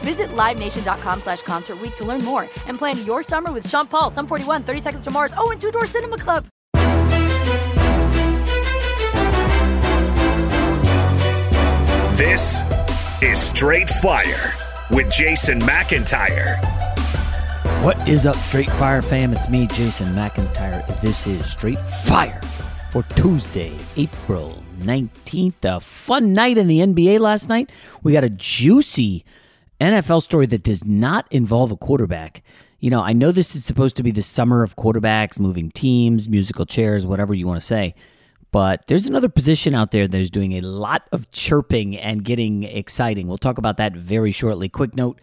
Visit LiveNation.com slash Concert Week to learn more and plan your summer with Sean Paul, Sum 41, 30 Seconds to Mars, oh, and Two Door Cinema Club. This is Straight Fire with Jason McIntyre. What is up, Straight Fire fam? It's me, Jason McIntyre. This is Straight Fire for Tuesday, April 19th. A fun night in the NBA last night. We got a juicy NFL story that does not involve a quarterback. You know, I know this is supposed to be the summer of quarterbacks, moving teams, musical chairs, whatever you want to say. But there's another position out there that is doing a lot of chirping and getting exciting. We'll talk about that very shortly. Quick note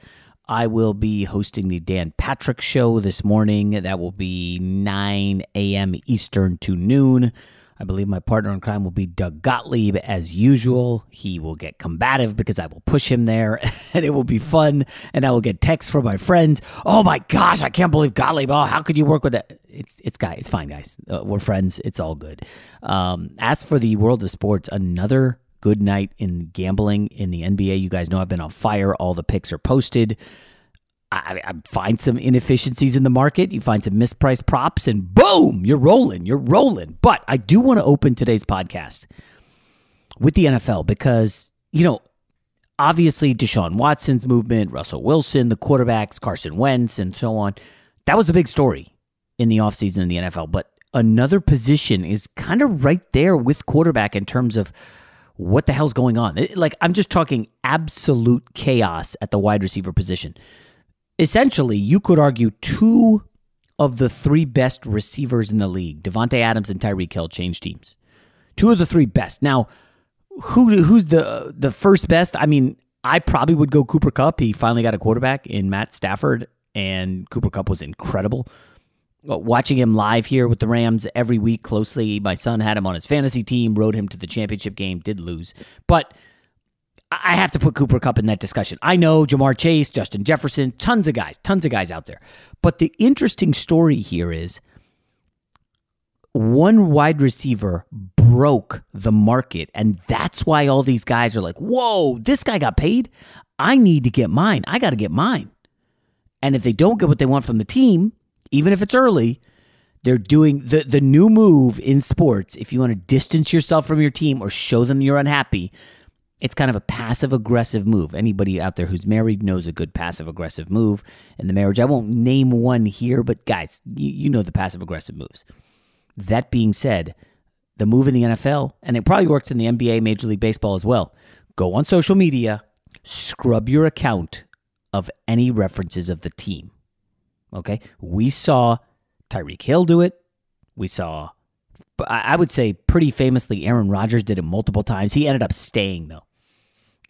I will be hosting the Dan Patrick Show this morning. That will be 9 a.m. Eastern to noon. I believe my partner in crime will be Doug Gottlieb as usual. He will get combative because I will push him there and it will be fun. And I will get texts from my friends. Oh my gosh, I can't believe Gottlieb. Oh, how could you work with that? It's it's guy. It's fine, guys. Uh, we're friends. It's all good. Um, as for the world of sports, another good night in gambling in the NBA. You guys know I've been on fire. All the picks are posted. I, I, find some inefficiencies in the market. You find some mispriced props, and boom, you're rolling. You're rolling. But I do want to open today's podcast with the NFL because, you know, obviously Deshaun Watson's movement, Russell Wilson, the quarterbacks, Carson Wentz, and so on. That was the big story in the offseason in the NFL. But another position is kind of right there with quarterback in terms of what the hell's going on. Like, I'm just talking absolute chaos at the wide receiver position essentially, you could argue two of the three best receivers in the league, Davante Adams and Tyreek Hill, change teams. Two of the three best. Now, who who's the the first best? I mean, I probably would go Cooper Kupp. He finally got a quarterback in Matt Stafford, and Cooper Kupp was incredible. Watching him live here with the Rams every week closely, my son had him on his fantasy team, rode him to the championship game, did lose, but I have to put Cooper Kupp in that discussion. I know Ja'Marr Chase, Justin Jefferson, tons of guys, tons of guys out there. But the interesting story here is one wide receiver broke the market. And that's why all these guys are like, whoa, this guy got paid. I need to get mine. I got to get mine. And if they don't get what they want from the team, even if it's early, they're doing the, the new move in sports. If you want to distance yourself from your team or show them you're unhappy, it's kind of a passive aggressive move. Anybody out there who's married knows a good passive aggressive move in the marriage. I won't name one here, but guys, you, you know the passive aggressive moves. That being said, the move in the NFL, and it probably works in the NBA, Major League Baseball as well. Go on social media, scrub your account of any references of the team. Okay? We saw Tyreek Hill do it. We saw, I would say, pretty famously, Aaron Rodgers did it multiple times. He ended up staying, though.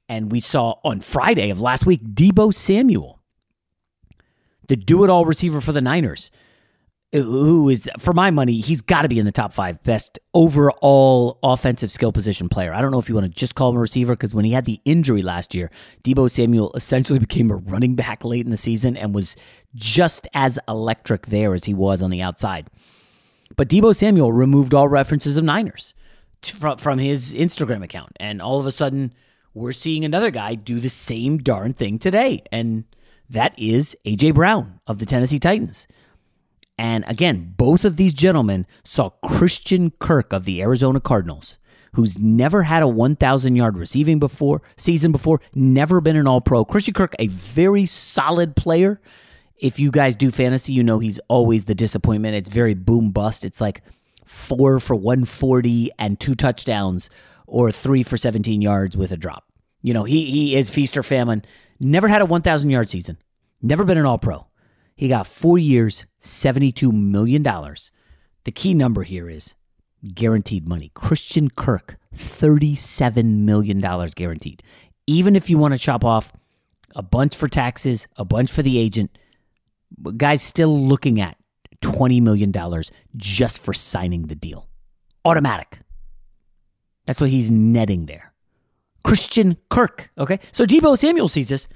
And we saw on Friday of last week, Deebo Samuel, the do it all receiver for the Niners uh, who is, for my money, he's got to be in the top five best overall offensive skill position player. I don't know if you want to just call him a receiver because when he had the injury last year, Deebo Samuel essentially became a running back late in the season and was just as electric there as he was on the outside. But Deebo Samuel removed all references of Niners from, from his Instagram account. And all of a sudden, we're seeing another guy do the same darn thing today. And that is A.J. Brown of the Tennessee Titans. And again, both of these gentlemen saw Christian Kirk of the Arizona Cardinals, who's never had a 1,000 yard receiving before season before, never been an All Pro. Christian Kirk, a very solid player. If you guys do fantasy, you know he's always the disappointment. It's very boom bust. It's like four for 140 and two touchdowns, or three for 17 yards with a drop. You know, he he is feast or famine. Never had a 1,000 yard season. Never been an All Pro. He got four years, $72 million. The key number here is guaranteed money. Christian Kirk, $37 million guaranteed. Even if you want to chop off a bunch for taxes, a bunch for the agent, guy's still looking at $20 million just for signing the deal. Automatic. That's what he's netting there. Christian Kirk. Okay. So Deebo Samuel sees this,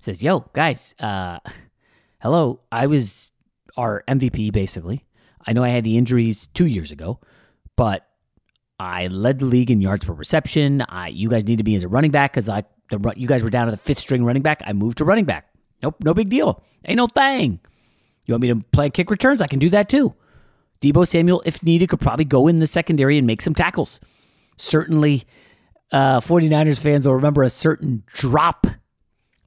says, Yo, guys, uh, hello, I was our MVP basically. I know I had the injuries two years ago, but I led the league in yards per reception. I, you guys need to be as a running back because I, the, you guys were down to the fifth string running back. I moved to running back. Nope, no big deal. Ain't no thing. You want me to play kick returns? I can do that too. Deebo Samuel, if needed, could probably go in the secondary and make some tackles. Certainly, uh, 49ers fans will remember a certain drop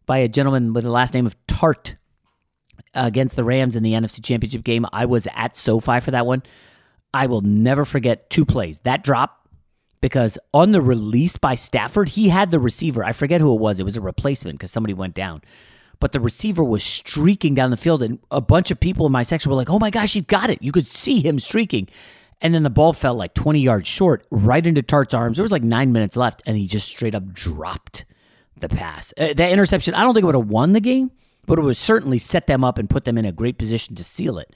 by a gentleman with the last name of Tartt against the Rams in the NFC Championship game. I was at SoFi for that one. I will never forget two plays. That drop, because on the release by Stafford, he had the receiver. I forget who it was. It was a replacement because somebody went down. But the receiver was streaking down the field, and a bunch of people in my section were like, oh my gosh, he got it. You could see him streaking. And then the ball fell like 20 yards short right into Tartt's arms. There was like nine minutes left, and he just straight up dropped the pass. Uh, that interception, I don't think it would have won the game, but it would certainly set them up and put them in a great position to seal it.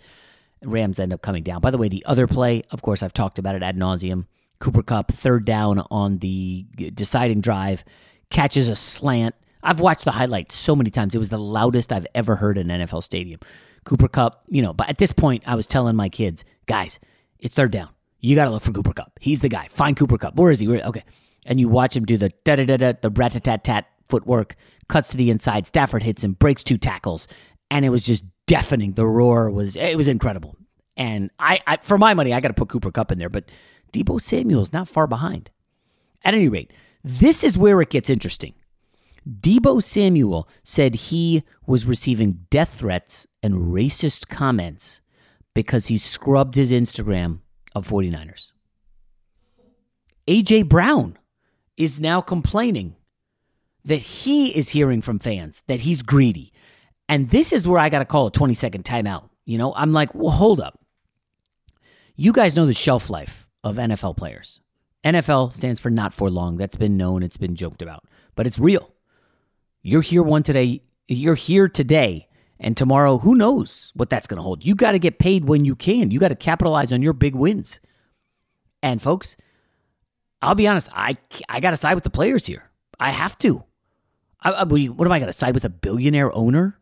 Rams end up coming down. By the way, the other play, of course, I've talked about it ad nauseum. Cooper Kupp, third down on the deciding drive, catches a slant. I've watched the highlights so many times. It was the loudest I've ever heard in an NFL stadium. Cooper Kupp, you know, but at this point, I was telling my kids, guys, it's third down. You got to look for Cooper Kupp. He's the guy. Find Cooper Kupp. Where is he? Where, okay. And you watch him do the da da da da, the rat tat tat footwork, cuts to the inside. Stafford hits him, breaks two tackles, and it was just deafening. The roar was it was incredible. And I, I for my money, I got to put Cooper Kupp in there, but Deebo Samuel's not far behind. At any rate, this is where it gets interesting. Deebo Samuel said he was receiving death threats and racist comments because he scrubbed his Instagram of 49ers. AJ Brown is now complaining that he is hearing from fans that he's greedy. And this is where I got to call a 20 second timeout. You know, I'm like, well, hold up. You guys know the shelf life of NFL players. NFL stands for not for long. That's been known, it's been joked about, but it's real. You're here one today, you're here today, and tomorrow, who knows what that's going to hold. You got to get paid when you can. You got to capitalize on your big wins. And folks, I'll be honest, I I got to side with the players here. I have to. I, I, what am I going to side with a billionaire owner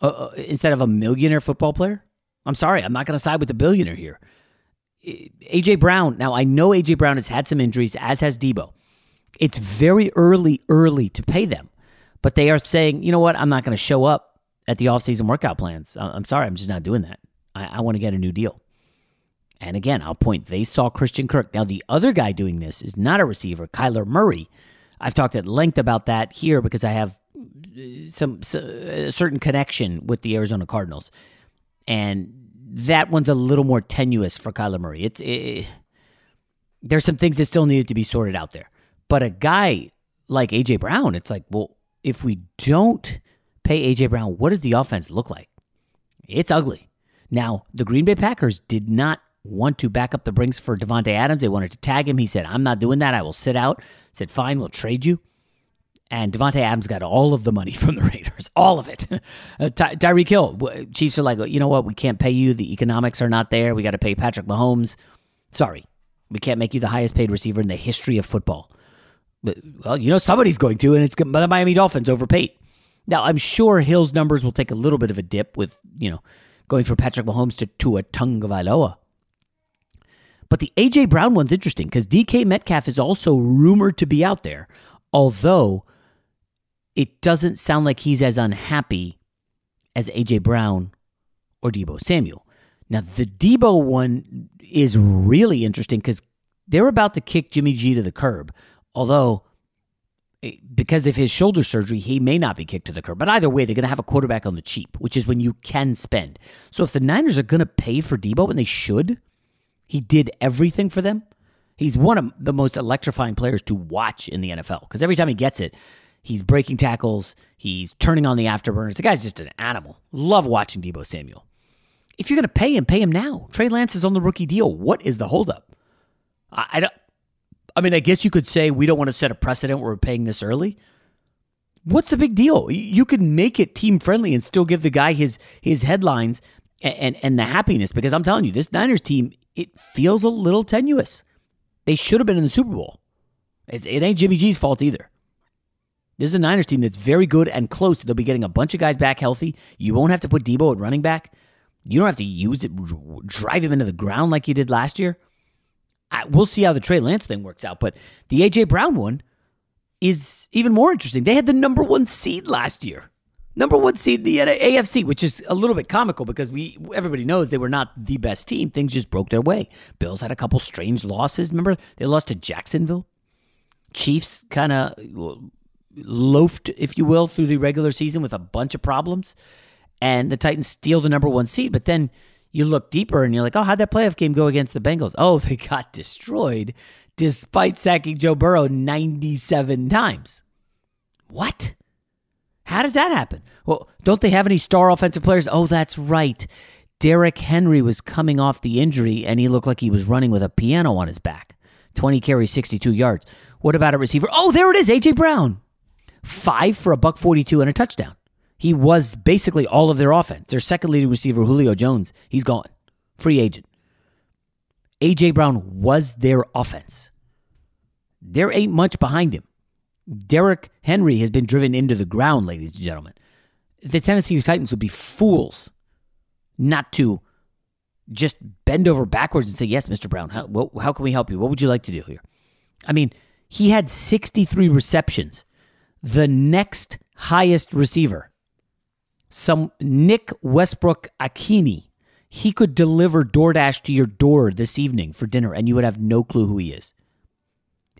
uh, uh, instead of a millionaire football player? I'm sorry, I'm not going to side with the billionaire here. AJ Brown. Now I know AJ Brown has had some injuries, as has Deebo. It's very early, early to pay them, but they are saying, you know what? I'm not going to show up at the offseason workout plans. I'm sorry, I'm just not doing that. I, I want to get a new deal. And again, I'll point, they saw Christian Kirk. Now, the other guy doing this is not a receiver, Kyler Murray. I've talked at length about that here because I have uh, some, a certain connection with the Arizona Cardinals. And that one's a little more tenuous for Kyler Murray. It's it, there's some things that still needed to be sorted out there. But a guy like AJ Brown, it's like, well, if we don't pay AJ Brown, what does the offense look like? It's ugly. Now, the Green Bay Packers did not want to back up the Brinks for Davante Adams. They wanted to tag him. He said, I'm not doing that. I will sit out. Said, fine, we'll trade you. And Davante Adams got all of the money from the Raiders, all of it. uh, Ty- Tyreek Hill, Chiefs are like, you know what? We can't pay you. The economics are not there. We got to pay Patrick Mahomes. Sorry, we can't make you the highest paid receiver in the history of football. But, well, you know, somebody's going to, and it's the Miami Dolphins overpaid. Now, I'm sure Hill's numbers will take a little bit of a dip with, you know, going from Patrick Mahomes to Tua Tagovailoa. But the AJ Brown one's interesting because DK Metcalf is also rumored to be out there, although it doesn't sound like he's as unhappy as AJ Brown or Deebo Samuel. Now, the Deebo one is really interesting because they're about to kick Jimmy G to the curb, although Eh, because of his shoulder surgery, he may not be kicked to the curb. But either way, they're going to have a quarterback on the cheap, which is when you can spend. So if the Niners are going to pay for Deebo, and they should, he did everything for them. He's one of the most electrifying players to watch in the NFL because every time he gets it, he's breaking tackles, he's turning on the afterburners. The guy's just an animal. Love watching Deebo Samuel. If you're going to pay him, pay him now. Trey Lance is on the rookie deal. What is the holdup? I, I don't. I mean, I guess you could say we don't want to set a precedent where we're paying this early. What's the big deal? You can make it team friendly and still give the guy his his headlines and, and, and the happiness because I'm telling you, this Niners team it feels a little tenuous. They should have been in the Super Bowl. It ain't Jimmy G's fault either. This is a Niners team that's very good and close. They'll be getting a bunch of guys back healthy. You won't have to put Deebo at running back. You don't have to use it, drive him into the ground like you did last year. I, we'll see how the Trey Lance thing works out. But the AJ Brown one is even more interesting. They had the number one seed last year number one seed the AFC, which is a little bit comical because we everybody knows they were not the best team. Things just broke their way. Bills had a couple strange losses. Remember they lost to Jacksonville. Chiefs kind of loafed, if you will, through the regular season with a bunch of problems, and the Titans steal the number one seed. But then you look deeper and you're like, oh, how'd that playoff game go against the Bengals? Oh, they got destroyed despite sacking Joe Burrow 97 times. What? How does that happen? Well, don't they have any star offensive players? Oh, that's right. Derrick Henry was coming off the injury and he looked like he was running with a piano on his back. 20 carries, 62 yards. What about a receiver? Oh, there it is, AJ Brown. 5 for a buck 42 and a touchdown. He was basically all of their offense. Their second leading receiver, Julio Jones, he's gone. Free agent. AJ Brown was their offense. There ain't much behind him. Derrick Henry has been driven into the ground, ladies and gentlemen. The Tennessee Titans would be fools not to just bend over backwards and say, Yes, Mr. Brown, how, how can we help you? What would you like to do here? I mean, he had 63 receptions, the next highest receiver. Some Nick Westbrook Ikhine. He could deliver DoorDash to your door this evening for dinner, and you would have no clue who he is.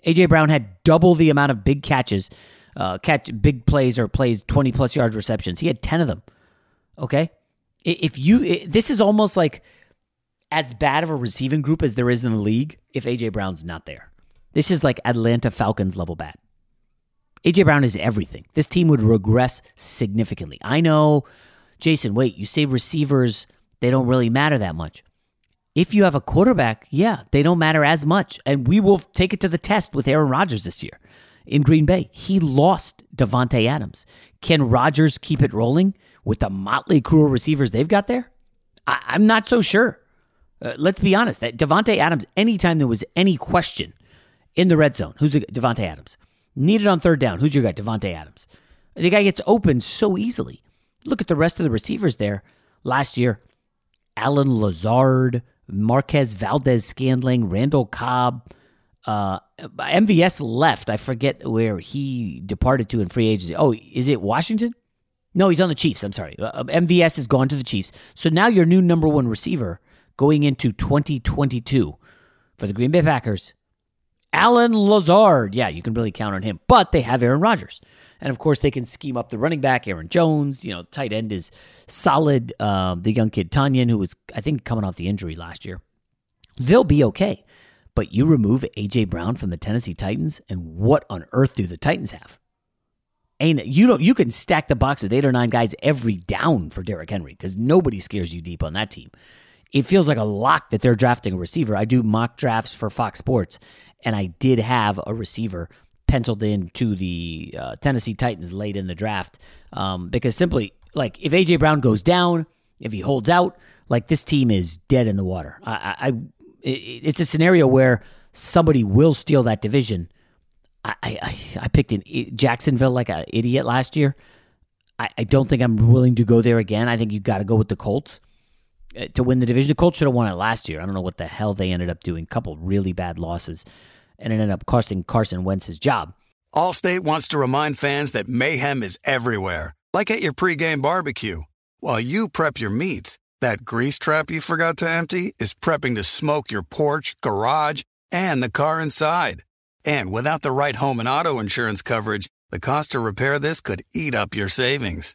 AJ Brown had double the amount of big catches, uh, catch big plays or plays twenty plus yards receptions. He had ten of them. Okay, if you it, this is almost like as bad of a receiving group as there is in the league if AJ Brown's not there. This is like Atlanta Falcons level bad. AJ Brown is everything. This team would regress significantly. I know, Jason. Wait, you say receivers they don't really matter that much. If you have a quarterback, yeah, they don't matter as much. And we will take it to the test with Aaron Rodgers this year in Green Bay. He lost Davante Adams. Can Rodgers keep it rolling with the motley crew of receivers they've got there? I- am not so sure. Uh, let's be honest. That Davante Adams, anytime there was any question in the red zone, who's Davante Adams? Needed on third down, who's your guy? Davante Adams. The guy gets open so easily. Look at the rest of the receivers there last year. Allen Lazard, Marquez Valdes Scantling, Randall Cobb. Uh, MVS left. I forget where he departed to in free agency. Oh, is it Washington? No, he's on the Chiefs. I'm sorry. Uh, MVS has gone to the Chiefs. So now your new number one receiver going into 2022 for the Green Bay Packers, Allen Lazard. Yeah, you can really count on him. But they have Aaron Rodgers. And of course, they can scheme up the running back, Aaron Jones. You know, tight end is solid. Um, the young kid, Tonyan, who was, I think, coming off the injury last year. They'll be okay. But you remove A.J. Brown from the Tennessee Titans, and what on earth do the Titans have? Ain't you don't you can stack the box with eight or nine guys every down for Derrick Henry because nobody scares you deep on that team. It feels like a lock that they're drafting a receiver. I do mock drafts for Fox Sports, and I did have a receiver penciled in to the uh, Tennessee Titans late in the draft um, because simply like if AJ Brown goes down, if he holds out, like this team is dead in the water. I, I it's a scenario where somebody will steal that division. I I, I picked in Jacksonville like an idiot last year. I, I don't think I'm willing to go there again. I think you've got to go with the Colts Uh, to win the division. The Colts should have won it last year. I don't know what the hell they ended up doing. Couple really bad losses and it ended up costing Carson Wentz his job. Allstate wants to remind fans that mayhem is everywhere, like at your pregame barbecue. While you prep your meats, that grease trap you forgot to empty is prepping to smoke your porch, garage, and the car inside. And without the right home and auto insurance coverage, the cost to repair this could eat up your savings.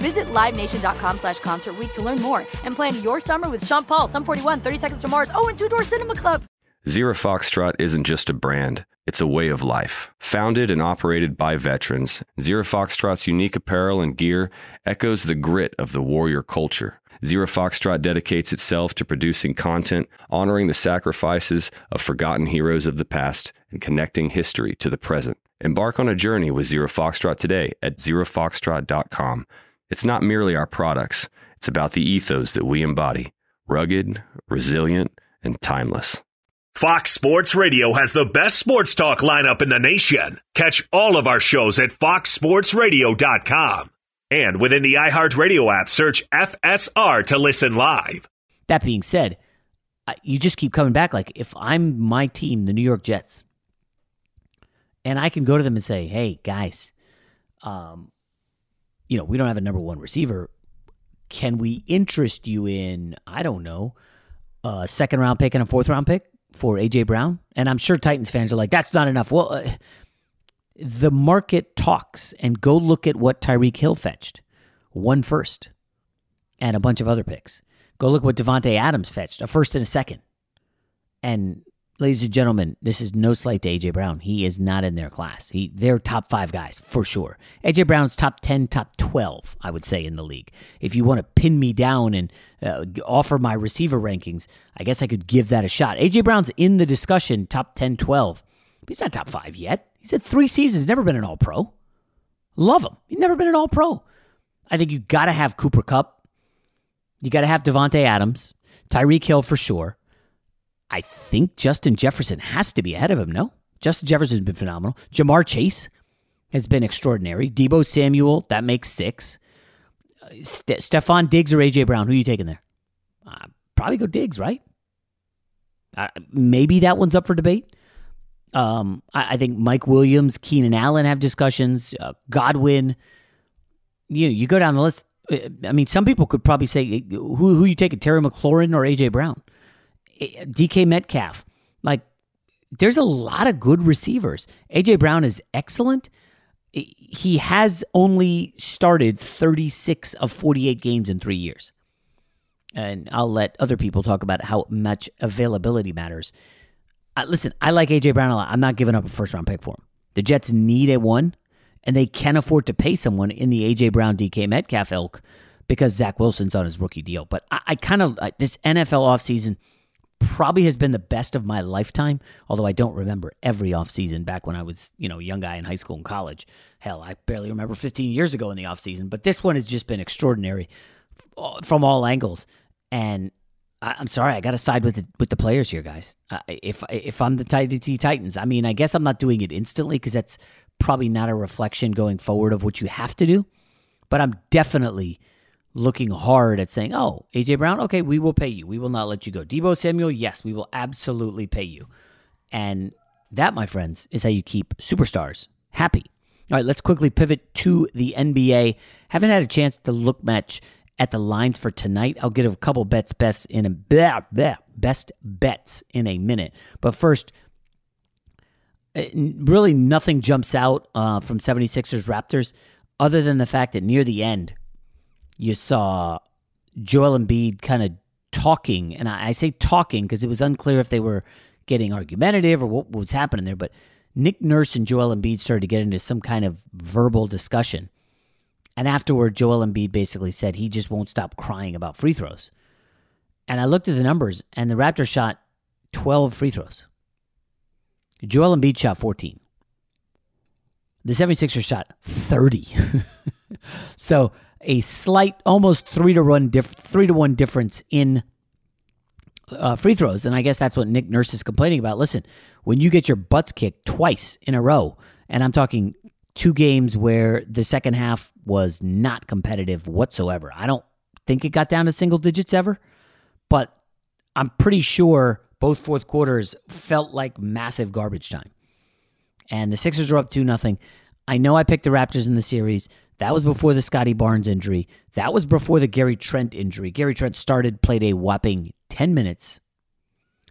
Visit LiveNation.com slash Concert to learn more and plan your summer with Sean Paul, Sum 41, 30 Seconds to Mars, oh, and Two Door Cinema Club. Zero Foxtrot isn't just a brand, it's a way of life. Founded and operated by veterans, Zero Foxtrot's unique apparel and gear echoes the grit of the warrior culture. Zero Foxtrot dedicates itself to producing content, honoring the sacrifices of forgotten heroes of the past, and connecting history to the present. Embark on a journey with Zero Foxtrot today at zerofoxtrot.com. It's not merely our products, it's about the ethos that we embody rugged, resilient, and timeless. Fox Sports Radio has the best sports talk lineup in the nation. Catch all of our shows at foxsportsradio.com. And within the iHeartRadio app, search FSR to listen live. That being said, you just keep coming back. Like, if I'm my team, the New York Jets, and I can go to them and say, hey, guys, um, you know, we don't have a number one receiver. Can we interest you in, I don't know, a second round pick and a fourth round pick? for AJ Brown, and I'm sure Titans fans are like, "That's not enough." Well, uh, the market talks and go look at what Tyreek Hill fetched. One first and a bunch of other picks. Go look what Davante Adams fetched, a first and a second. And ladies and gentlemen, this is no slight to AJ Brown. He is not in their class. He they're top five guys for sure. AJ Brown's top ten, top twelve, I would say in the league. If you want to pin me down and uh, offer my receiver rankings, I guess I could give that a shot. AJ Brown's in the discussion, top 10, 12. But he's not top five yet. He's had three seasons, never been an All Pro. Love him. He's never been an All Pro. I think you got to have Cooper Kupp. You got to have Davante Adams, Tyreek Hill for sure. I think Justin Jefferson has to be ahead of him, no? Justin Jefferson's been phenomenal. Ja'Marr Chase has been extraordinary. Deebo Samuel, that makes six. St- Stefon Diggs or AJ Brown, who are you taking there? Uh, probably go Diggs, right? Uh, maybe that one's up for debate. Um, I, I, think Mike Williams, Keenan Allen have discussions. Uh, Godwin, you know, you go down the list. Uh, I mean, some people could probably say who who you taking, Terry McLaurin or AJ Brown. DK Metcalf. Like, there's a lot of good receivers. AJ Brown is excellent. He has only started 36 of 48 games in three years. And I'll let other people talk about how much availability matters. Uh, listen, I like AJ Brown a lot. I'm not giving up a first round pick for him. The Jets need a one, and they can afford to pay someone in the AJ Brown, DK Metcalf ilk because Zach Wilson's on his rookie deal. But I, I kind of, this NFL offseason – probably has been the best of my lifetime, although I don't remember every offseason back when I was, you know, young guy in high school and college. Hell, I barely remember 15 years ago in the offseason, but this one has just been extraordinary from all angles. And I, am sorry, I got to side with the, with the players here, guys. Uh, if if I'm the Titans, I mean, I guess I'm not doing it instantly because that's probably not a reflection going forward of what you have to do, but I'm definitely looking hard at saying, oh, AJ Brown, okay, we will pay you. We will not let you go. Deebo Samuel, yes, we will absolutely pay you. And that, my friends, is how you keep superstars happy. All right, let's quickly pivot to the NBA. Haven't had a chance to look much at the lines for tonight. I'll get a couple bets best in a blah, blah, best bets in a minute. But first, uh, really nothing jumps out uh, from 76ers Raptors other than the fact that near the end, you saw Joel Embiid kind of talking, and I, I say talking because it was unclear if they were getting argumentative or what was happening there. But Nick Nurse and Joel Embiid started to get into some kind of verbal discussion. And afterward, Joel Embiid basically said he just won't stop crying about free throws. And I looked at the numbers, and the Raptors shot 12 free throws. Joel Embiid shot 14. The 76ers shot 30. so a slight, almost three to one, three to one difference in uh, free throws, and I guess that's what Nick Nurse is complaining about. Listen, when you get your butts kicked twice in a row, and I'm talking two games where the second half was not competitive whatsoever. I don't think it got down to single digits ever, but I'm pretty sure both fourth quarters felt like massive garbage time. And the Sixers are up 2 nothing. I know I picked the Raptors in the series. That was before the Scottie Barnes injury. That was before the Gary Trent injury. Gary Trent started, played a whopping 10 minutes.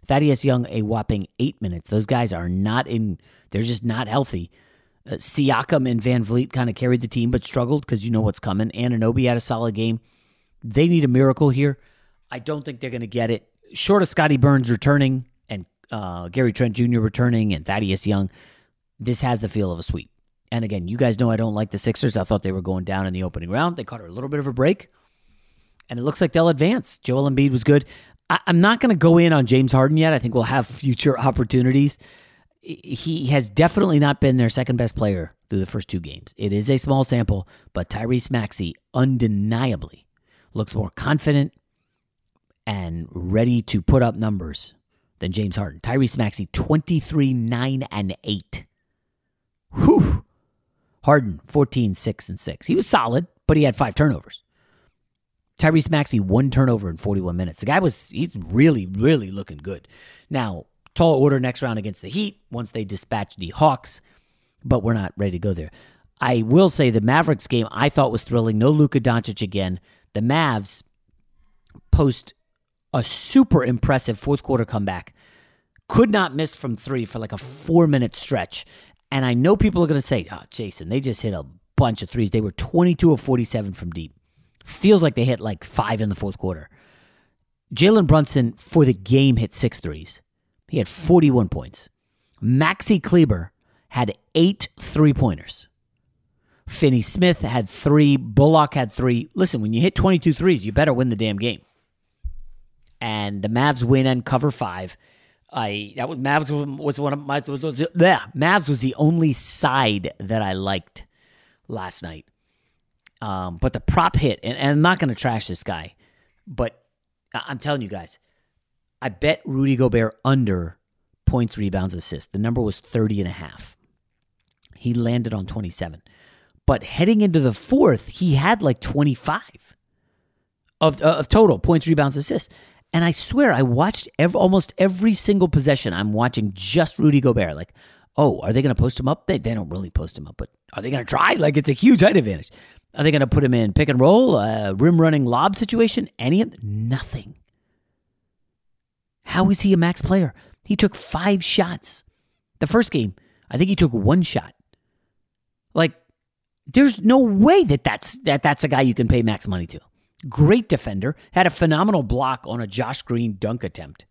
Thaddeus Young, a whopping eight minutes. Those guys are not in, they're just not healthy. Uh, Siakam and VanVleet kind of carried the team, but struggled because you know what's coming. Anunoby had a solid game. They need a miracle here. I don't think they're going to get it. Short of Scottie Barnes returning and uh, Gary Trent Jr. returning and Thaddeus Young, this has the feel of a sweep. And again, you guys know I don't like the Sixers. I thought they were going down in the opening round. They caught a little bit of a break, and it looks like they'll advance. Joel Embiid was good. I, am not going to go in on James Harden yet. I think we'll have future opportunities. He has definitely not been their second best player through the first two games. It is a small sample, but Tyrese Maxey undeniably looks more confident and ready to put up numbers than James Harden. Tyrese Maxey, 23, 9, and 8. Whew. Harden, 14, 6, and 6. He was solid, but he had five turnovers. Tyrese Maxey, one turnover in 41 minutes. The guy was, he's really, really looking good. Now, tall order next round against the Heat once they dispatch the Hawks, but we're not ready to go there. I will say the Mavericks game I thought was thrilling. No Luka Doncic again. The Mavs post a super impressive fourth quarter comeback. Could not miss from three for like a four minute stretch And I know people are going to say, oh, Jason, they just hit a bunch of threes. They were 22 of 47 from deep. Feels like they hit like five in the fourth quarter. Jalen Brunson for the game hit six threes. He had 41 points. Maxi Kleber had eight three pointers. Finney Smith had three. Bullock had three. Listen, when you hit 22 threes, you better win the damn game. And the Mavs win and cover five. I that was Mavs was one of my yeah Mavs was the only side that I liked last night. Um, but the prop hit, and, and I'm not going to trash this guy, but I'm telling you guys, I bet Rudy Gobert under points, rebounds, assists. The number was 30 and a half. He landed on 27. But heading into the fourth, he had like 25 of, uh, of total points, rebounds, assists. And I swear, I watched almost every single possession. I'm watching just Rudy Gobert. Like, oh, are they going to post him up? They, they don't really post him up, but are they going to try? Like, it's a huge height advantage. Are they going to put him in pick and roll, uh, rim running lob situation? Any of nothing. How is he a max player? He took five shots. The first game, I think he took one shot. Like, there's no way that that's that that's a guy you can pay max money to. Great defender, had a phenomenal block on a Josh Green dunk attempt.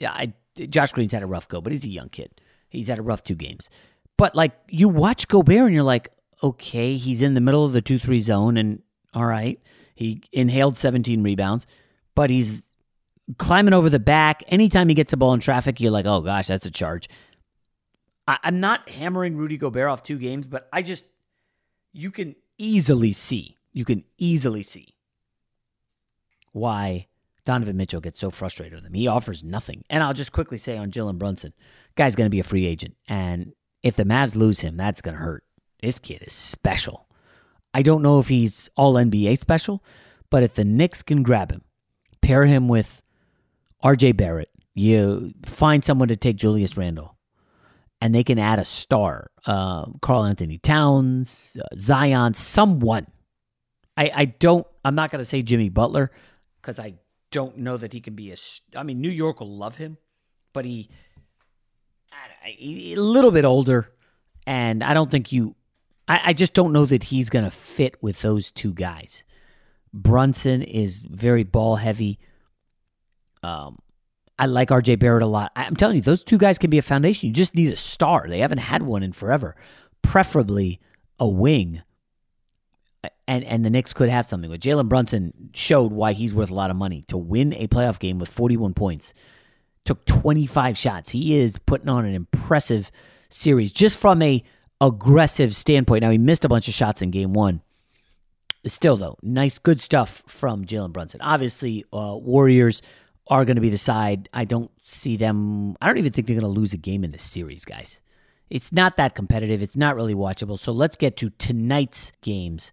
Yeah, I, Josh Green's had a rough go, but he's a young kid. He's had a rough two games. But like you watch Gobert and you're like, okay, he's in the middle of the 2 3 zone, and all right, he inhaled 17 rebounds, but he's climbing over the back. Anytime he gets a ball in traffic, you're like, oh gosh, that's a charge. I, I'm not hammering Rudy Gobert off two games, but I just, you can easily see, you can easily see why Donovan Mitchell gets so frustrated with him. He offers nothing. And I'll just quickly say on Jalen Brunson, guy's going to be a free agent. And if the Mavs lose him, that's going to hurt. This kid is special. I don't know if he's all NBA special, but if the Knicks can grab him, pair him with RJ Barrett, you find someone to take Julius Randle, and they can add a star, uh, Karl-Anthony Towns, uh, Zion, someone. I, I don't, I'm not going to say Jimmy Butler because I don't know that he can be a, I mean, New York will love him, but he, a little bit older, and I don't think you I, I just don't know that he's going to fit with those two guys. Brunson is very ball heavy. Um, I like RJ Barrett a lot. I'm telling you, those two guys can be a foundation. You just need a star. They haven't had one in forever, preferably a wing. And and the Knicks could have something. But Jalen Brunson showed why he's worth a lot of money to win a playoff game with 41 points. Took 25 shots. He is putting on an impressive series just from a aggressive standpoint. Now, he missed a bunch of shots in game one. Still, though, nice, good stuff from Jalen Brunson. Obviously, uh, Warriors are going to be the side. I don't see them. I don't even think they're going to lose a game in this series, guys. It's not that competitive. It's not really watchable. So let's get to tonight's games.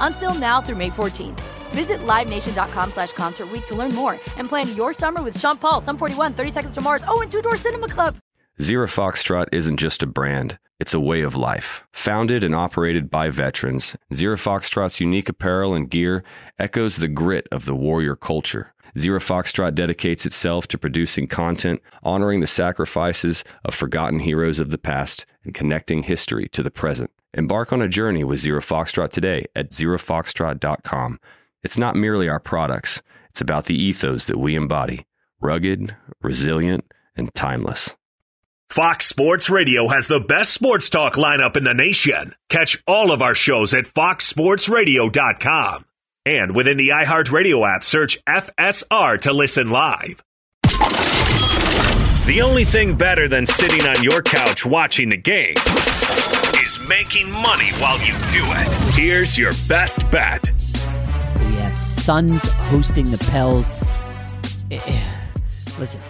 Until now through May 14th. Visit LiveNation.com slash Concert to learn more and plan your summer with Sean Paul, Sum 41, 30 Seconds to Mars, oh, and Two Door Cinema Club. Zero Foxtrot isn't just a brand, it's a way of life. Founded and operated by veterans, Zero Foxtrot's unique apparel and gear echoes the grit of the warrior culture. Zero Foxtrot dedicates itself to producing content, honoring the sacrifices of forgotten heroes of the past, and connecting history to the present. Embark on a journey with Zero Foxtrot today at zerofoxtrot.com. It's not merely our products, it's about the ethos that we embody rugged, resilient, and timeless. Fox Sports Radio has the best sports talk lineup in the nation. Catch all of our shows at foxsportsradio.com. And within the iHeartRadio app, search FSR to listen live. The only thing better than sitting on your couch watching the game is making money while you do it. Here's your best bet. We have Suns hosting the Pels. Eh, eh, Listen,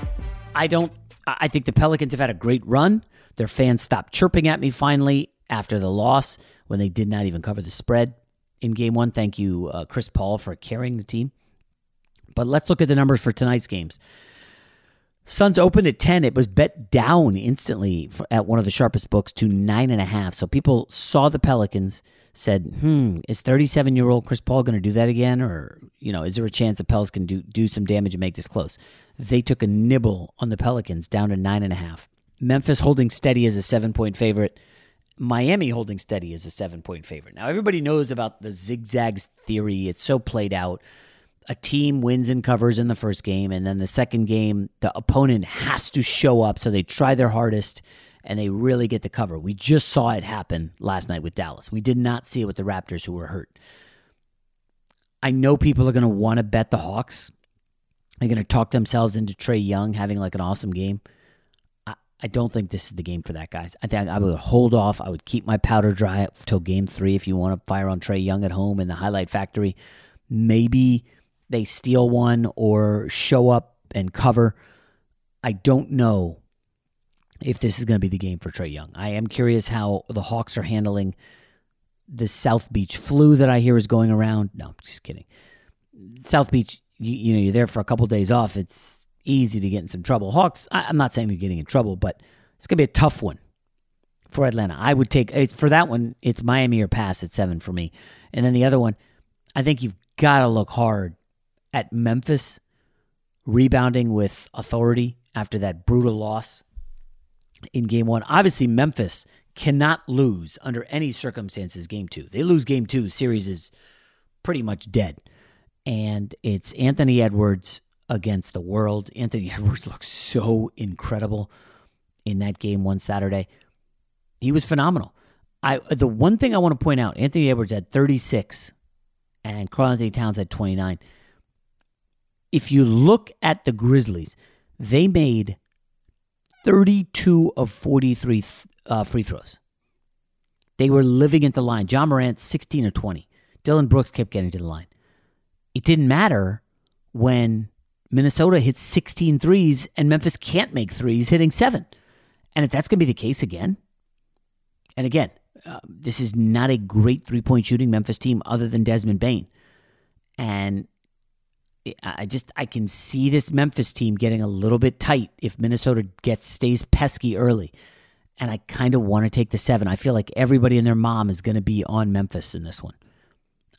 I don't. I think the Pelicans have had a great run. Their fans stopped chirping at me finally after the loss when they did not even cover the spread in game one. Thank you, uh, Chris Paul, for carrying the team. But let's look at the numbers for tonight's games. Suns opened at 10. It was bet down instantly at one of the sharpest books to 9.5. So people saw the Pelicans, said, hmm, is 37 year old Chris Paul going to do that again? Or, you know, is there a chance the Pels can do, do some damage and make this close? They took a nibble on the Pelicans down to 9.5. Memphis holding steady as a seven point favorite. Miami holding steady as a seven point favorite. Now, everybody knows about the zigzags theory. It's so played out a team wins and covers in the first game, and then the second game, the opponent has to show up. So they try their hardest and they really get the cover. We just saw it happen last night with Dallas. We did not see it with the Raptors, who were hurt. I know people are going to want to bet the Hawks. They're going to talk themselves into Trae Young having like an awesome game. I, I don't think this is the game for that, guys. I think I would hold off. I would keep my powder dry till game three if you want to fire on Trae Young at home in the highlight factory. Maybe they steal one or show up and cover. I don't know if this is going to be the game for Trae Young. I am curious how the Hawks are handling the South Beach flu that I hear is going around. No, I'm just kidding. South Beach, you, you know, you're there for a couple of days off. It's easy to get in some trouble. Hawks, I, I'm not saying they're getting in trouble, but it's going to be a tough one for Atlanta. I would take for that one. It's Miami or pass at seven for me, and then the other one, I think you've got to look hard at Memphis rebounding with authority after that brutal loss in game one. Obviously, Memphis cannot lose under any circumstances game two. They lose game two, series is pretty much dead. And it's Anthony Edwards against the world. Anthony Edwards looks so incredible in that game one Saturday. He was phenomenal. I the one thing I want to point out, Anthony Edwards had 36 and Karl-Anthony Towns had 29 if you look at the Grizzlies, they made 32 of 43 uh, free throws. They were living at the line. Ja Morant, 16 of 20. Dillon Brooks kept getting to the line. It didn't matter when Minnesota hit 16 threes and Memphis can't make threes, hitting seven. And if that's going to be the case again, and again, uh, this is not a great three point shooting Memphis team other than Desmond Bane. And I just I can see this Memphis team getting a little bit tight if Minnesota gets stays pesky early. And I kind of want to take the 7. I feel like everybody and their mom is going to be on Memphis in this one.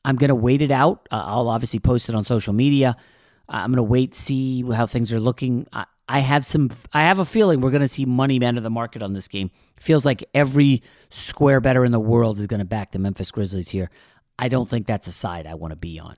I'm going to wait it out. Uh, I'll obviously post it on social media. I'm going to wait see how things are looking. I, I have some. I have a feeling we're going to see money man of the market on this game. Feels like every square better in the world is going to back the Memphis Grizzlies here. I don't think that's a side I want to be on.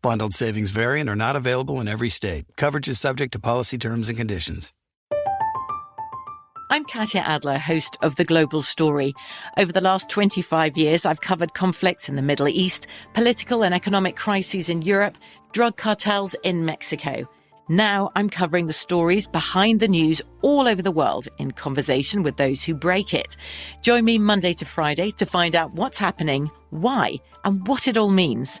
Bundled savings variant are not available in every state. Coverage is subject to policy terms and conditions. I'm Katya Adler, host of The Global Story. Over the last 25 years, I've covered conflicts in the Middle East, political and economic crises in Europe, drug cartels in Mexico. Now I'm covering the stories behind the news all over the world in conversation with those who break it. Join me Monday to Friday to find out what's happening, why, and what it all means.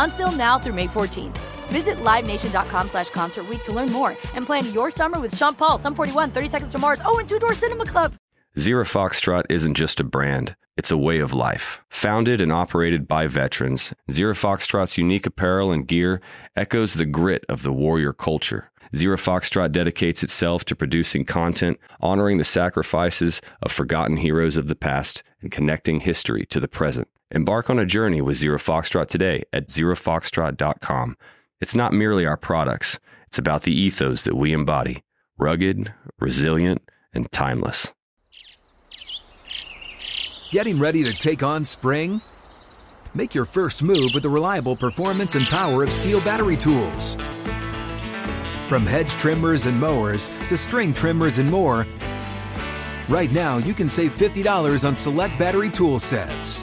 Until now through May 14th. Visit LiveNation.com slash Concert to learn more and plan your summer with Sean Paul, Sum 41, 30 Seconds to Mars, oh, and Two Door Cinema Club. Zero Foxtrot isn't just a brand, it's a way of life. Founded and operated by veterans, Zero Foxtrot's unique apparel and gear echoes the grit of the warrior culture. Zero Foxtrot dedicates itself to producing content, honoring the sacrifices of forgotten heroes of the past, and connecting history to the present. Embark on a journey with Zero Foxtrot today at zerofoxtrot.com. It's not merely our products, it's about the ethos that we embody rugged, resilient, and timeless. Getting ready to take on spring? Make your first move with the reliable performance and power of STIHL battery tools. From hedge trimmers and mowers to string trimmers and more, right now you can save $50 on select battery tool sets.